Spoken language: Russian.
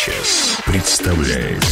Санчес представляет